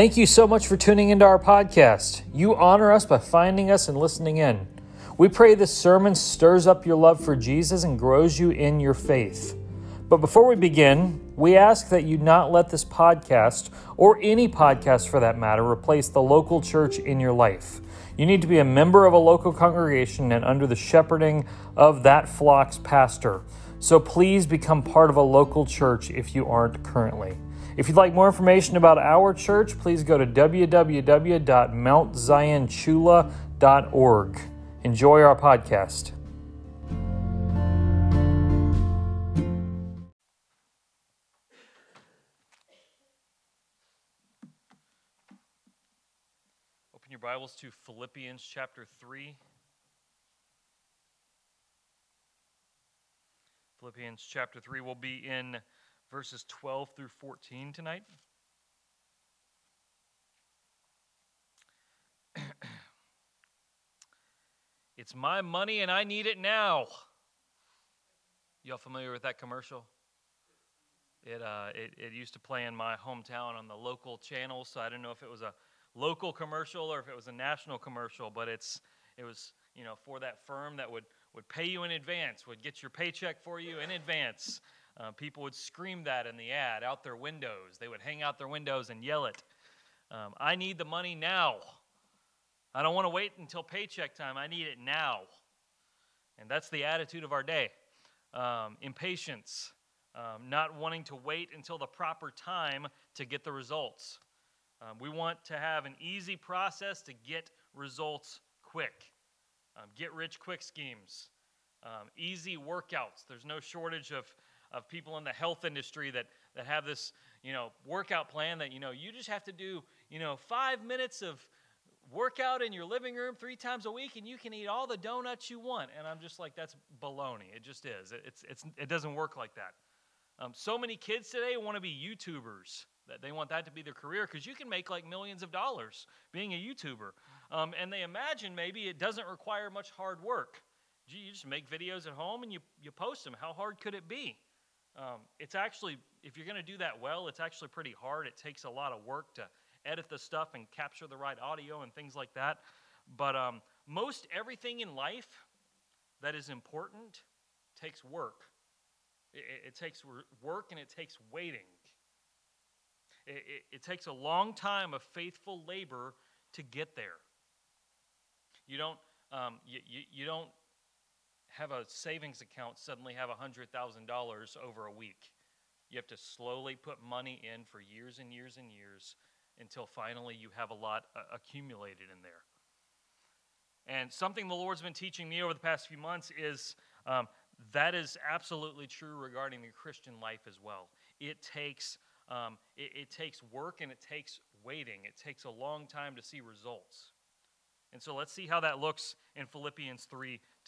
Thank you so much for tuning into our podcast. You honor us by finding us and listening in. We pray this sermon stirs up your love for Jesus and grows you in your faith. But before we begin, we ask that you not let this podcast, or any podcast for that matter, replace the local church in your life. You need to be a member of a local congregation and under the shepherding of that flock's pastor. So please become part of a local church if you aren't currently. If you'd like more information about our church, please go to www.mountzionchula.org. Enjoy our podcast. Open your Bibles to Philippians chapter 3. Philippians chapter 3 will be in verses 12 through 14 tonight. it's my money and I need it now. Y'all familiar with that commercial? It, uh, it, it used to play in my hometown on the local channel, so I don't know if it was a local commercial or if it was a national commercial, but it's, it was you know, for that firm that would, would pay you in advance, would get your paycheck for you in advance. Uh, people would scream that in the ad out their windows. They would hang out their windows and yell it. Um, I need the money now. I don't want to wait until paycheck time. I need it now. And that's the attitude of our day um, impatience, um, not wanting to wait until the proper time to get the results. Um, we want to have an easy process to get results quick. Um, get rich quick schemes, um, easy workouts. There's no shortage of of people in the health industry that, that have this, you know, workout plan that, you know, you just have to do, you know, five minutes of workout in your living room three times a week and you can eat all the donuts you want. And I'm just like, that's baloney. It just is. It's, it's, it doesn't work like that. Um, so many kids today want to be YouTubers. That they want that to be their career because you can make like millions of dollars being a YouTuber. Um, and they imagine maybe it doesn't require much hard work. Gee, you just make videos at home and you, you post them. How hard could it be? Um, it's actually, if you're going to do that well, it's actually pretty hard. It takes a lot of work to edit the stuff and capture the right audio and things like that. But um, most everything in life that is important takes work. It, it takes work and it takes waiting. It, it, it takes a long time of faithful labor to get there. You don't, um, you, you, you don't have a savings account suddenly have $100,000 over a week. You have to slowly put money in for years and years and years until finally you have a lot uh, accumulated in there. And something the Lord's been teaching me over the past few months is um, that is absolutely true regarding the Christian life as well. It takes um, it, it takes work and it takes waiting. It takes a long time to see results. And so let's see how that looks in Philippians 3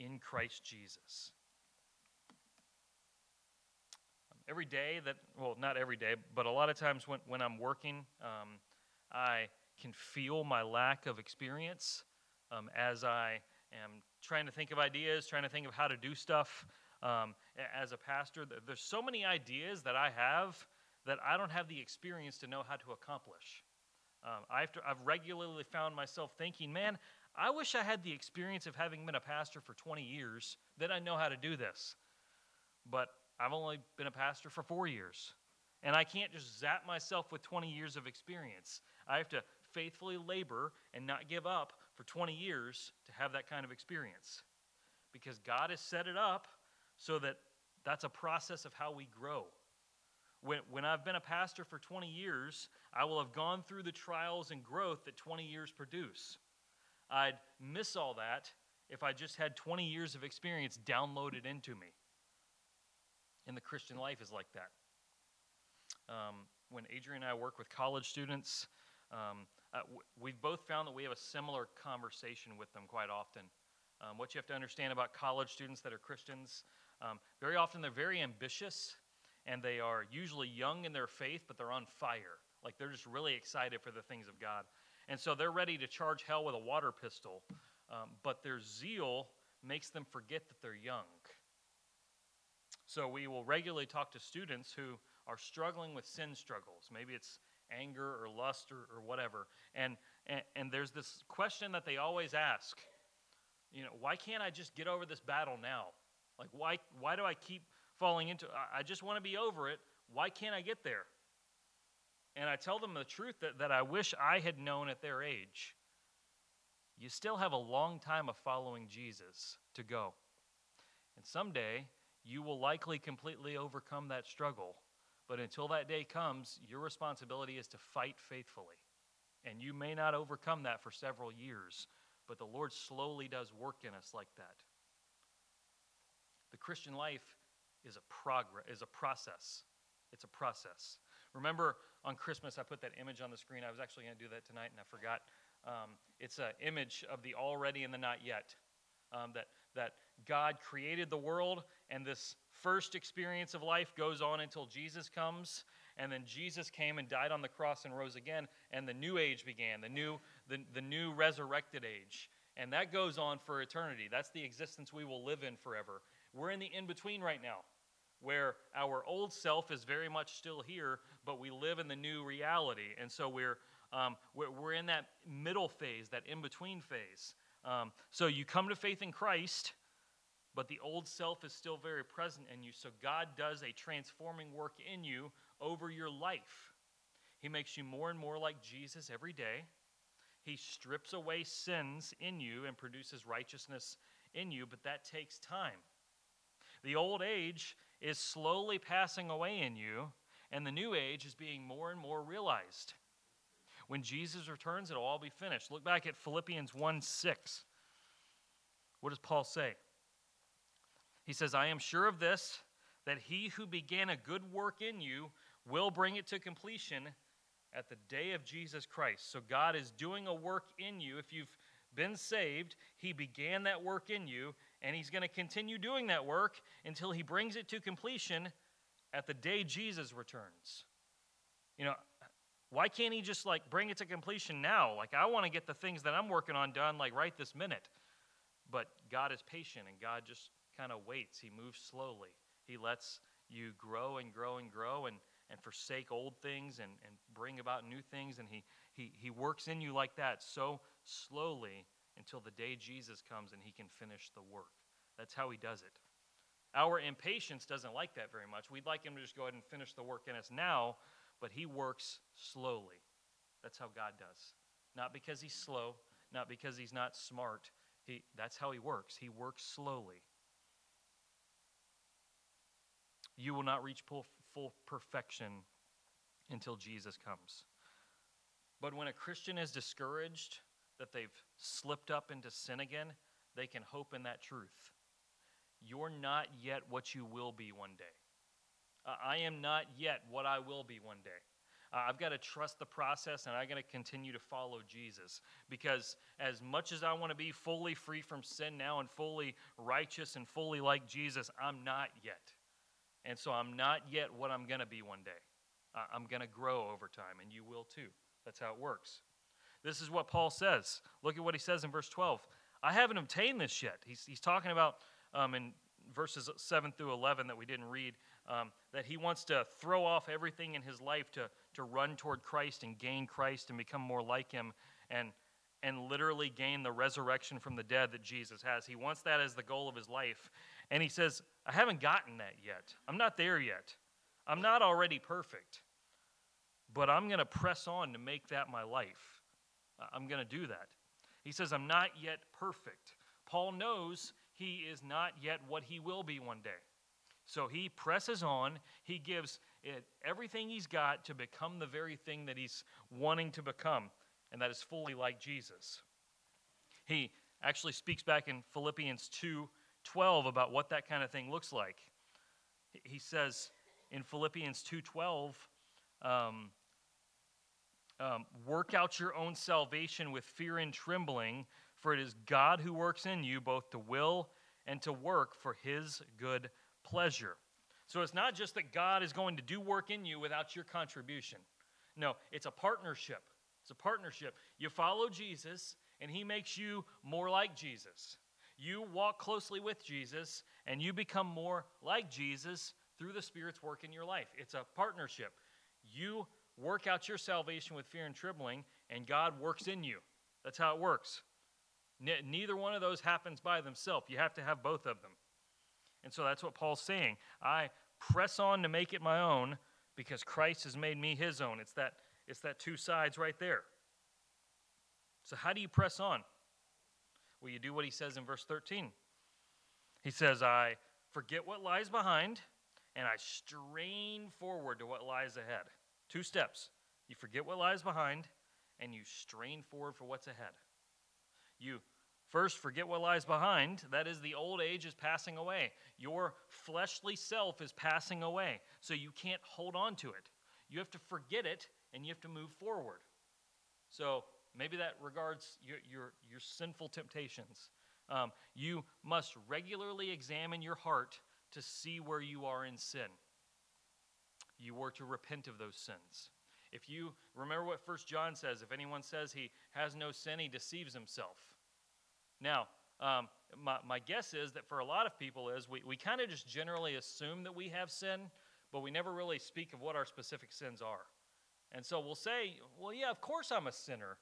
in Christ Jesus. Every day that, well, not every day, but a lot of times when, when I'm working, um, I can feel my lack of experience um, as I am trying to think of ideas, trying to think of how to do stuff. Um, as a pastor, there's so many ideas that I have that I don't have the experience to know how to accomplish. Um, I've, I've regularly found myself thinking, man, I wish I had the experience of having been a pastor for 20 years, then I know how to do this. But I've only been a pastor for four years. And I can't just zap myself with 20 years of experience. I have to faithfully labor and not give up for 20 years to have that kind of experience. Because God has set it up so that that's a process of how we grow. When, when I've been a pastor for 20 years, I will have gone through the trials and growth that 20 years produce. I'd miss all that if I just had 20 years of experience downloaded into me. And the Christian life is like that. Um, when Adrian and I work with college students, um, uh, we've both found that we have a similar conversation with them quite often. Um, what you have to understand about college students that are Christians, um, very often they're very ambitious and they are usually young in their faith, but they're on fire. Like they're just really excited for the things of God. And so they're ready to charge hell with a water pistol, um, but their zeal makes them forget that they're young. So we will regularly talk to students who are struggling with sin struggles. Maybe it's anger or lust or, or whatever. And, and, and there's this question that they always ask you know, why can't I just get over this battle now? Like, why, why do I keep falling into I, I just want to be over it. Why can't I get there? And I tell them the truth that, that I wish I had known at their age. You still have a long time of following Jesus to go. And someday, you will likely completely overcome that struggle. But until that day comes, your responsibility is to fight faithfully. And you may not overcome that for several years, but the Lord slowly does work in us like that. The Christian life is a progress, is a process. It's a process. Remember on Christmas, I put that image on the screen. I was actually going to do that tonight, and I forgot. Um, it's an image of the already and the not yet. Um, that that God created the world, and this first experience of life goes on until Jesus comes, and then Jesus came and died on the cross and rose again, and the new age began, the new, the, the new resurrected age. And that goes on for eternity. That's the existence we will live in forever. We're in the in between right now, where our old self is very much still here, but we live in the new reality. And so we're, um, we're, we're in that middle phase, that in between phase. Um, so you come to faith in Christ, but the old self is still very present in you. So God does a transforming work in you over your life. He makes you more and more like Jesus every day. He strips away sins in you and produces righteousness in you, but that takes time. The old age is slowly passing away in you, and the new age is being more and more realized. When Jesus returns, it'll all be finished. Look back at Philippians 1 6. What does Paul say? He says, I am sure of this, that he who began a good work in you will bring it to completion at the day of Jesus Christ. So God is doing a work in you. If you've been saved, he began that work in you, and he's going to continue doing that work until he brings it to completion at the day Jesus returns. You know, why can't he just like bring it to completion now? Like I want to get the things that I'm working on done like right this minute. But God is patient and God just kind of waits. He moves slowly. He lets you grow and grow and grow and and forsake old things and, and bring about new things. And he, he, he works in you like that so slowly until the day Jesus comes and he can finish the work. That's how he does it. Our impatience doesn't like that very much. We'd like him to just go ahead and finish the work in us now, but he works slowly. That's how God does. Not because he's slow, not because he's not smart. He, that's how he works. He works slowly. You will not reach full perfection until Jesus comes. But when a Christian is discouraged that they've slipped up into sin again, they can hope in that truth. You're not yet what you will be one day. Uh, I am not yet what I will be one day. Uh, I've got to trust the process and I got to continue to follow Jesus because as much as I want to be fully free from sin now and fully righteous and fully like Jesus, I'm not yet. And so I'm not yet what I'm going to be one day. I'm going to grow over time, and you will too. That's how it works. This is what Paul says. Look at what he says in verse 12. I haven't obtained this yet. He's, he's talking about um, in verses 7 through 11 that we didn't read, um, that he wants to throw off everything in his life to, to run toward Christ and gain Christ and become more like him and, and literally gain the resurrection from the dead that Jesus has. He wants that as the goal of his life. And he says, I haven't gotten that yet. I'm not there yet. I'm not already perfect. But I'm going to press on to make that my life. I'm going to do that. He says, I'm not yet perfect. Paul knows he is not yet what he will be one day. So he presses on. He gives it everything he's got to become the very thing that he's wanting to become, and that is fully like Jesus. He actually speaks back in Philippians 2 12 about what that kind of thing looks like. He says in Philippians 2:12, um, um, work out your own salvation with fear and trembling, for it is God who works in you both to will and to work for his good pleasure. So it's not just that God is going to do work in you without your contribution. No, it's a partnership. It's a partnership. You follow Jesus, and he makes you more like Jesus. You walk closely with Jesus, and you become more like Jesus through the Spirit's work in your life. It's a partnership. You work out your salvation with fear and trembling, and God works in you. That's how it works. Ne- neither one of those happens by themselves. You have to have both of them. And so that's what Paul's saying. I press on to make it my own because Christ has made me his own. It's that, it's that two sides right there. So, how do you press on? Well, you do what he says in verse 13. He says, I forget what lies behind and I strain forward to what lies ahead. Two steps. You forget what lies behind and you strain forward for what's ahead. You first forget what lies behind. That is, the old age is passing away. Your fleshly self is passing away. So you can't hold on to it. You have to forget it and you have to move forward. So maybe that regards your, your, your sinful temptations. Um, you must regularly examine your heart to see where you are in sin. You were to repent of those sins. If you remember what First John says, if anyone says he has no sin, he deceives himself. Now, um, my, my guess is that for a lot of people is we, we kind of just generally assume that we have sin, but we never really speak of what our specific sins are. And so we'll say, well, yeah, of course I'm a sinner,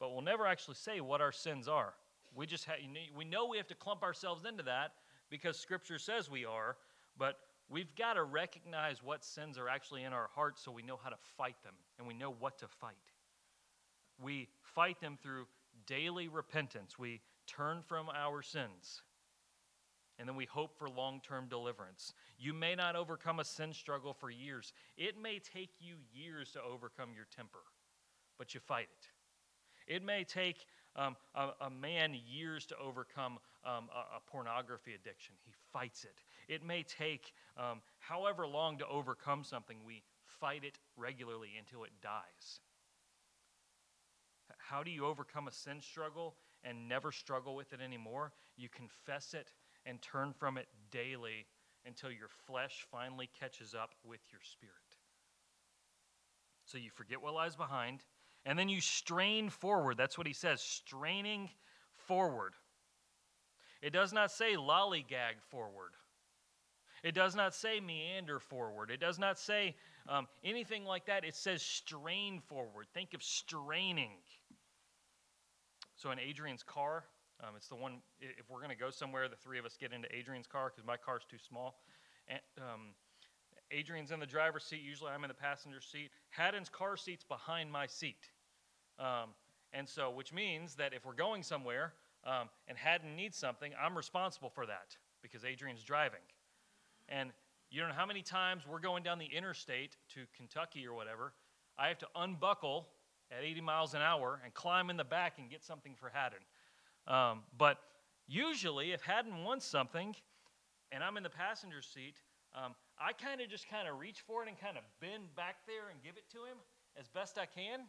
but we'll never actually say what our sins are. We just ha- we know we have to clump ourselves into that because Scripture says we are, but we've got to recognize what sins are actually in our hearts so we know how to fight them and we know what to fight. We fight them through daily repentance. We turn from our sins. And then we hope for long term deliverance. You may not overcome a sin struggle for years. It may take you years to overcome your temper, but you fight it. It may take um, a, a, man years to overcome um, a, a, pornography addiction. He fights it. It may take um, however long to overcome something. We fight it regularly until it dies. How do you overcome a sin struggle and never struggle with it anymore? You confess it and turn from it daily until your flesh finally catches up with your spirit. So you forget what lies behind and then you strain forward. That's what he says, straining forward. It does not say lollygag forward. It does not say meander forward. It does not say um, anything like that. It says strain forward. Think of straining. So in Adrian's car, um, it's the one, if we're going to go somewhere, the three of us get into Adrian's car because my car's too small. And, um, Adrian's in the driver's seat. Usually I'm in the passenger seat. Haddon's car seat's behind my seat. Um, and so, which means that if we're going somewhere um, and Haddon needs something, I'm responsible for that because Adrian's driving. And you don't know how many times we're going down the interstate to Kentucky or whatever. I have to unbuckle at 80 miles an hour and climb in the back and get something for Haddon. Um, but usually, if Haddon wants something and I'm in the passenger seat, um, I kind of just kind of reach for it and kind of bend back there and give it to him as best I can.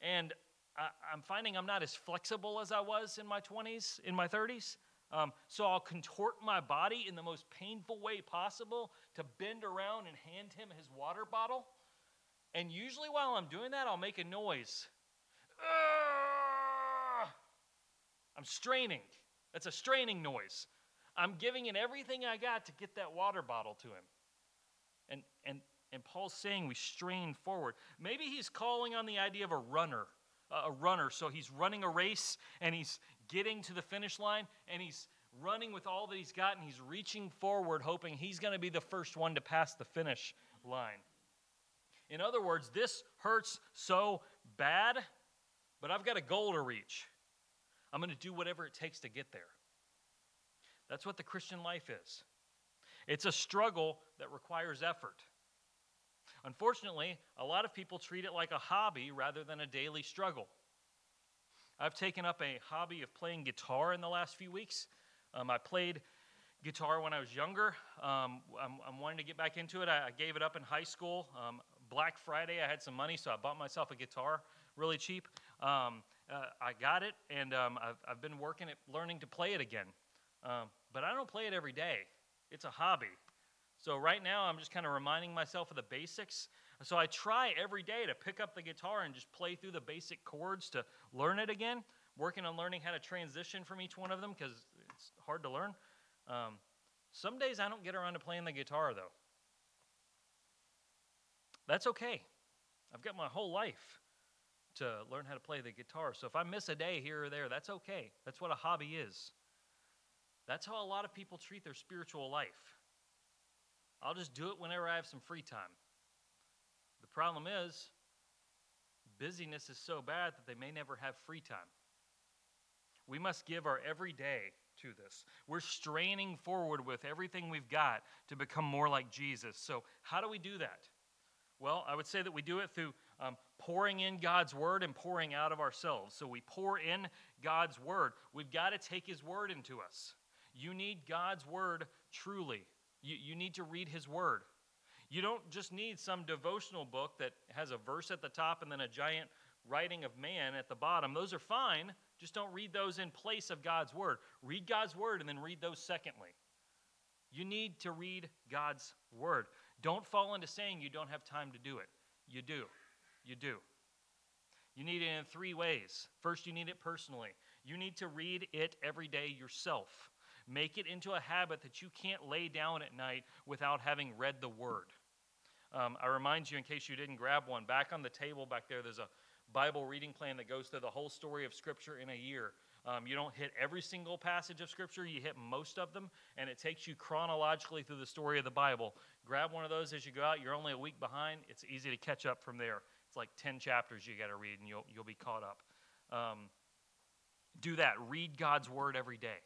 And I, am finding I'm not as flexible as I was in my 20s, in my 30s. Um, so I'll contort my body in the most painful way possible to bend around and hand him his water bottle. And usually while I'm doing that, I'll make a noise. I'm straining. That's a straining noise. I'm giving it everything I got to get that water bottle to him. And, and and Paul's saying we strain forward. Maybe he's calling on the idea of a runner, a runner. So he's running a race and he's getting to the finish line and he's running with all that he's got and he's reaching forward, hoping he's going to be the first one to pass the finish line. In other words, this hurts so bad, but I've got a goal to reach. I'm going to do whatever it takes to get there. That's what the Christian life is. It's a struggle that requires effort. Unfortunately, a lot of people treat it like a hobby rather than a daily struggle. I've taken up a hobby of playing guitar in the last few weeks. Um, I played guitar when I was younger. Um, I'm, I'm, wanting to get back into it. I, I gave it up in high school. Um, Black Friday, I had some money, so I bought myself a guitar. really cheap. Um, uh, I got it, and um, I've, I've been working at learning to play it again. Um, but I don't play it every day, it's a hobby. So right now, I'm just kind of reminding myself of the basics. So I try every day to pick up the guitar and just play through the basic chords to learn it again. Working on learning how to transition from each one of them because it's hard to learn. Um, some days I don't get around to playing the guitar though. That's okay. I've got my whole life to learn how to play the guitar. So if I miss a day here or there, that's okay. That's what a hobby is. That's how a lot of people treat their spiritual life. I'll just do it whenever I have some free time. The problem is, busyness is so bad that they may never have free time. We must give our every day to this. We're straining forward with everything we've got to become more like Jesus. So, how do we do that? Well, I would say that we do it through um, pouring in God's word and pouring out of ourselves. So, we pour in God's word. We've got to take His word into us. You need God's word truly. You, you need to read His word. You don't just need some devotional book that has a verse at the top and then a giant writing of man at the bottom. Those are fine. Just don't read those in place of God's word. Read God's word and then read those secondly. You need to read God's word. Don't fall into saying you don't have time to do it. You do. You do. You need it in three ways. First, you need it personally. You need to read it every day yourself. Make it into a habit that you can't lay down at night without having read the Word. Um, I remind you, in case you didn't grab one, back on the table back there, there's a Bible reading plan that goes through the whole story of Scripture in a year. Um, you don't hit every single passage of Scripture, you hit most of them, and it takes you chronologically through the story of the Bible. Grab one of those as you go out. You're only a week behind. It's easy to catch up from there. It's like 10 chapters you got to read, and you'll, you'll be caught up. Um, do that. Read God's Word every day.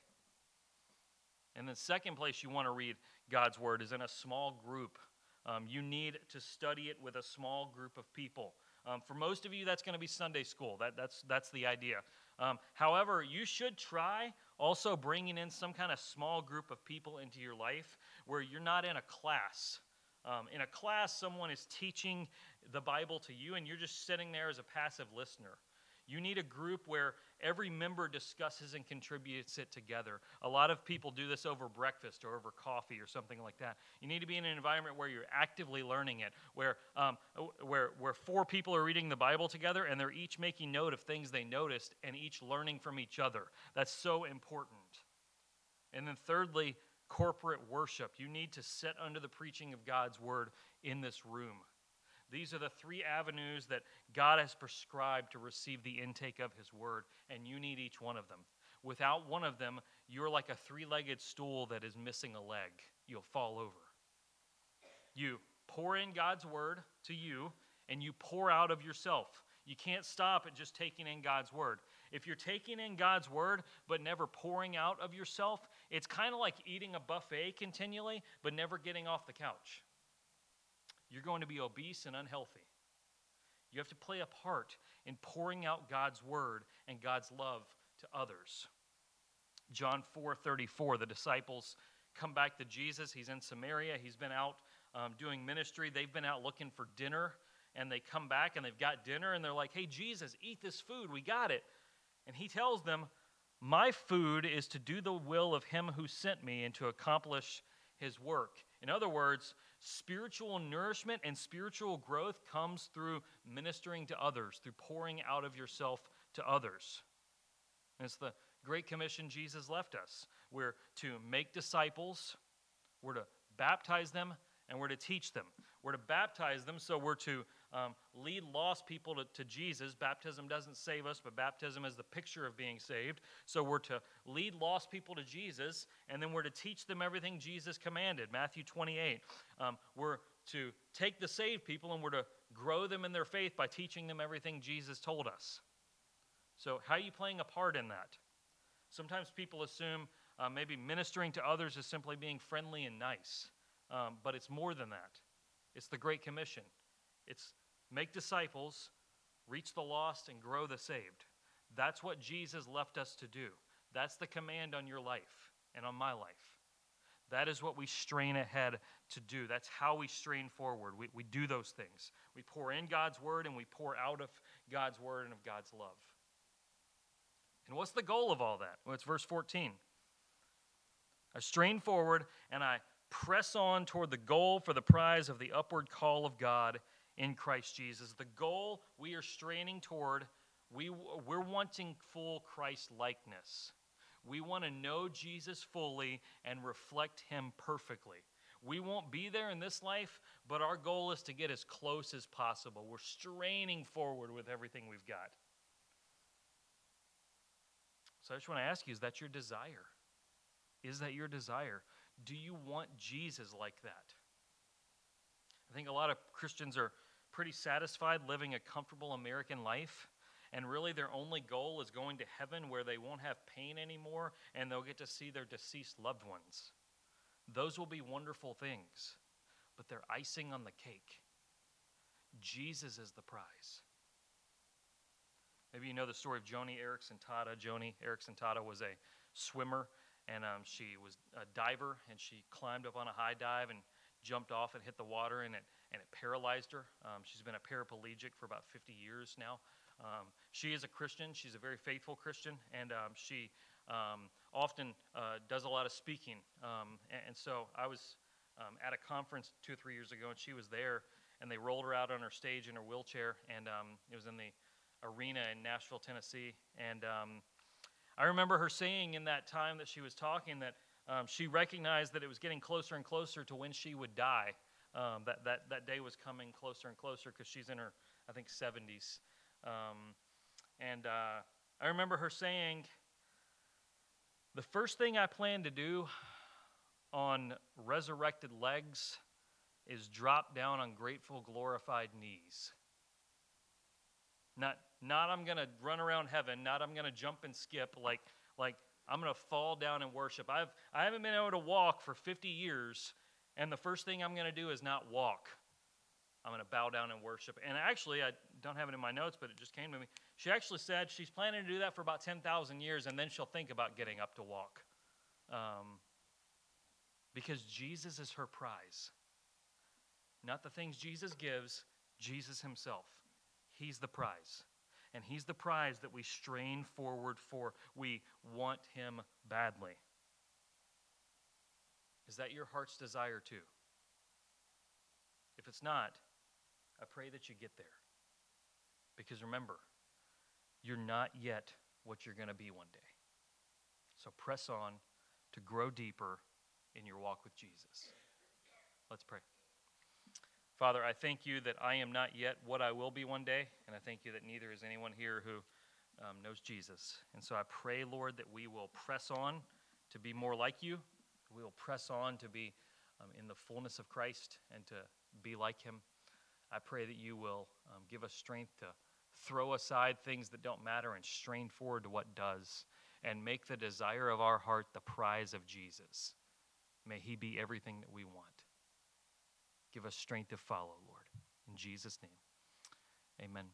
And the second place you want to read God's Word is in a small group. Um, you need to study it with a small group of people. Um, for most of you, that's going to be Sunday school. That, that's, that's the idea. Um, however, you should try also bringing in some kind of small group of people into your life where you're not in a class. Um, in a class, someone is teaching the Bible to you, and you're just sitting there as a passive listener. You need a group where every member discusses and contributes it together. A lot of people do this over breakfast or over coffee or something like that. You need to be in an environment where you're actively learning it, where, um, where, where four people are reading the Bible together and they're each making note of things they noticed and each learning from each other. That's so important. And then, thirdly, corporate worship. You need to sit under the preaching of God's word in this room. These are the three avenues that God has prescribed to receive the intake of His Word, and you need each one of them. Without one of them, you're like a three legged stool that is missing a leg. You'll fall over. You pour in God's Word to you, and you pour out of yourself. You can't stop at just taking in God's Word. If you're taking in God's Word but never pouring out of yourself, it's kind of like eating a buffet continually but never getting off the couch you're going to be obese and unhealthy. You have to play a part in pouring out God's word and God's love to others. John 4:34 the disciples come back to Jesus. He's in Samaria. He's been out um, doing ministry. They've been out looking for dinner and they come back and they've got dinner and they're like, "Hey Jesus, eat this food. We got it." And he tells them, "My food is to do the will of him who sent me and to accomplish his work." In other words, Spiritual nourishment and spiritual growth comes through ministering to others, through pouring out of yourself to others. And it's the Great Commission Jesus left us. We're to make disciples, we're to baptize them, and we're to teach them. We're to baptize them, so we're to um, lead lost people to, to Jesus. Baptism doesn't save us, but baptism is the picture of being saved. So we're to lead lost people to Jesus, and then we're to teach them everything Jesus commanded. Matthew 28. Um, we're to take the saved people and we're to grow them in their faith by teaching them everything Jesus told us. So, how are you playing a part in that? Sometimes people assume uh, maybe ministering to others is simply being friendly and nice, um, but it's more than that. It's the Great Commission. It's make disciples, reach the lost, and grow the saved. That's what Jesus left us to do. That's the command on your life and on my life. That is what we strain ahead to do. That's how we strain forward. We, we do those things. We pour in God's word and we pour out of God's word and of God's love. And what's the goal of all that? Well, it's verse 14. I strain forward and I press on toward the goal for the prize of the upward call of God in Christ Jesus. The goal we are straining toward, we, we're wanting full Christ likeness. We want to know Jesus fully and reflect him perfectly. We won't be there in this life, but our goal is to get as close as possible. We're straining forward with everything we've got. So I just want to ask you is that your desire? Is that your desire? Do you want Jesus like that? I think a lot of Christians are pretty satisfied living a comfortable American life and really their only goal is going to heaven where they won't have pain anymore and they'll get to see their deceased loved ones. Those will be wonderful things, but they're icing on the cake. Jesus is the prize. Maybe you know the story of Joni Eareckson Tada. Joni Eareckson Tada was a swimmer, and um, she was a diver, and she climbed up on a high dive and jumped off and hit the water, and it, and it paralyzed her. Um, she's been a paraplegic for about 50 years now. Um, she is a Christian. She's a very faithful Christian, and um, she um, often uh, does a lot of speaking. Um, and, and, so I was um, at a conference two or three years ago, and she was there, and they rolled her out on her stage in her wheelchair, and it was in the arena in Nashville, Tennessee. And I remember her saying in that time that she was talking that she recognized that it was getting closer and closer to when she would die. That, that, that day was coming closer and closer because she's in her, I think, 70s. Um, and uh, I remember her saying, The first thing I plan to do on resurrected legs is drop down on grateful, glorified knees. Not, not I'm going to run around heaven, not I'm going to jump and skip like, like I'm going to fall down and worship. I've, I haven't been able to walk for 50 years, and the first thing I'm going to do is not walk. I'm going to bow down and worship. And actually, I don't have it in my notes, but it just came to me. She actually said she's planning to do that for about 10,000 years, and then she'll think about getting up to walk. Um, because Jesus is her prize. Not the things Jesus gives, Jesus himself. He's the prize. And he's the prize that we strain forward for. We want him badly. Is that your heart's desire too? If it's not, I pray that you get there. Because remember, you're not yet what you're going to be one day. So press on to grow deeper in your walk with Jesus. Let's pray. Father, I thank you that I am not yet what I will be one day, and I thank you that neither is anyone here who um, knows Jesus. And so I pray, Lord, that we will press on to be more like you. We will press on to be um, in the fullness of Christ and to be like him. I pray that you will um, give us strength to throw aside things that don't matter and strain forward to what does, and make the desire of our heart the prize of Jesus. May he be everything that we want. Give us strength to follow, Lord. In Jesus' name, amen.